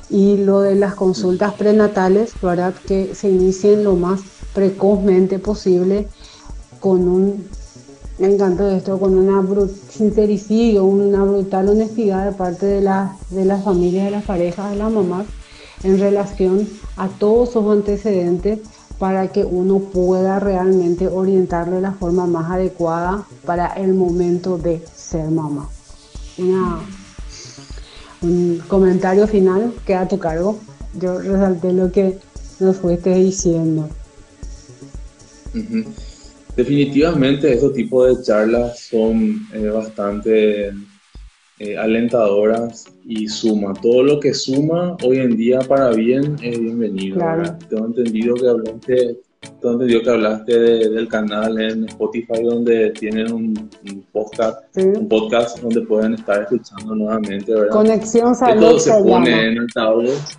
Y lo de las consultas prenatales, ¿verdad? Que se inicien lo más precozmente posible con un, me encanta esto, con una sincericidio, una brutal honestidad de parte de, la, de las familias, de las parejas, de las mamás, en relación a todos sus antecedentes para que uno pueda realmente orientarlo de la forma más adecuada para el momento de ser mamá un comentario final queda a tu cargo. Yo resalté lo que nos fuiste diciendo. Definitivamente esos tipos de charlas son eh, bastante eh, alentadoras y suma. Todo lo que suma hoy en día para bien es bienvenido. Tengo entendido que hablaste donde dio que hablaste del canal en Spotify donde tienen un, podcast, un podcast donde pueden estar escuchando nuevamente, ¿verdad? Conexión salud. se pone en altavoz.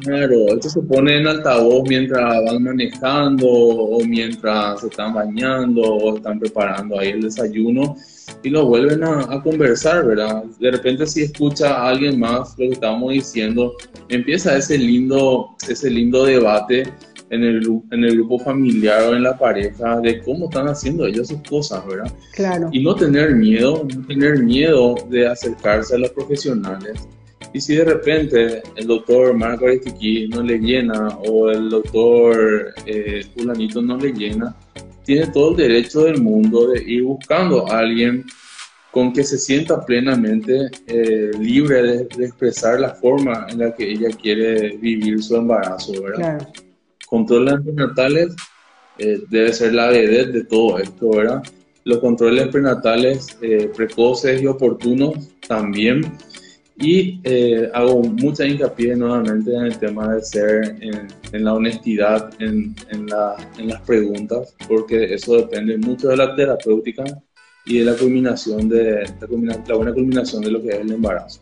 Claro, esto se pone en altavoz mientras van manejando o mientras se están bañando o están preparando ahí el desayuno y lo vuelven a, conversar, ¿verdad? De repente si escucha a alguien más lo que estamos diciendo, empieza ese lindo, ese lindo debate en el, en el grupo familiar o en la pareja de cómo están haciendo ellos sus cosas, ¿verdad? Claro. Y no tener miedo, no tener miedo de acercarse a los profesionales y si de repente el doctor Marco Aristiquí no le llena o el doctor eh, fulanito no le llena, tiene todo el derecho del mundo de ir buscando a alguien con que se sienta plenamente eh, libre de, expresar la forma en la que ella quiere vivir su embarazo, ¿verdad? Claro. Controles prenatales eh, debe ser la vedette de todo esto, ¿verdad? Los controles prenatales eh, precoces y oportunos también y eh, hago mucha hincapié nuevamente en el tema de ser en, la honestidad, en, en, la, en, las preguntas, porque eso depende mucho de la terapéutica y de la culminación de la, buena culminación de lo que es el embarazo.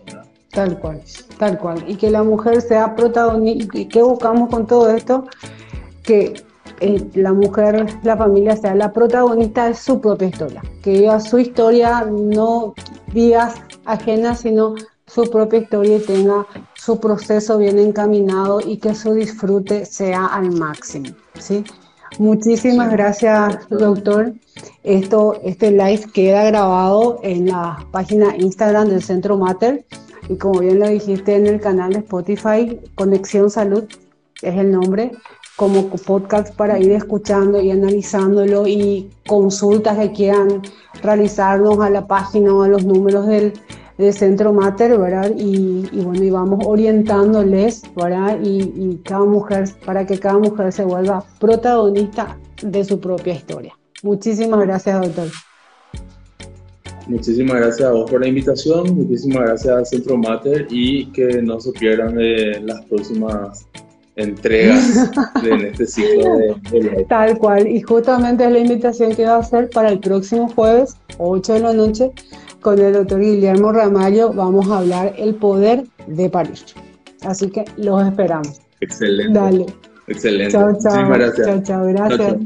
Tal cual, tal cual. Y que la mujer sea protagonista. ¿Y qué buscamos con todo esto? Que eh, la mujer, la familia sea la protagonista de su propia historia. Que viva su historia, no vías ajenas, sino su propia historia y tenga su proceso bien encaminado y que su disfrute sea al máximo. ¿sí? Muchísimas gracias, doctor. Esto, este live queda grabado en la página Instagram del Centro Mater y como bien lo dijiste en el canal de Spotify, Conexión Salud es el nombre, como podcast para ir escuchando y analizándolo y consultas que quieran realizarnos a la página o a los números del, de Centro Mater, ¿verdad? Y, bueno, y vamos orientándoles, ¿verdad? Y, cada mujer, para que cada mujer se vuelva protagonista de su propia historia. Muchísimas gracias, doctor. Muchísimas gracias a vos por la invitación, muchísimas gracias al Centro Mater y que no se pierdan de las próximas entregas de este ciclo de, Tal cual, y justamente es la invitación que va a hacer para el próximo jueves, 8 de la noche, con el doctor Guillermo Ramallo vamos a hablar el poder de París. Así que los esperamos. Excelente. Dale. Excelente. Chao, chao. Muchísimas gracias. Chao, chao. Gracias.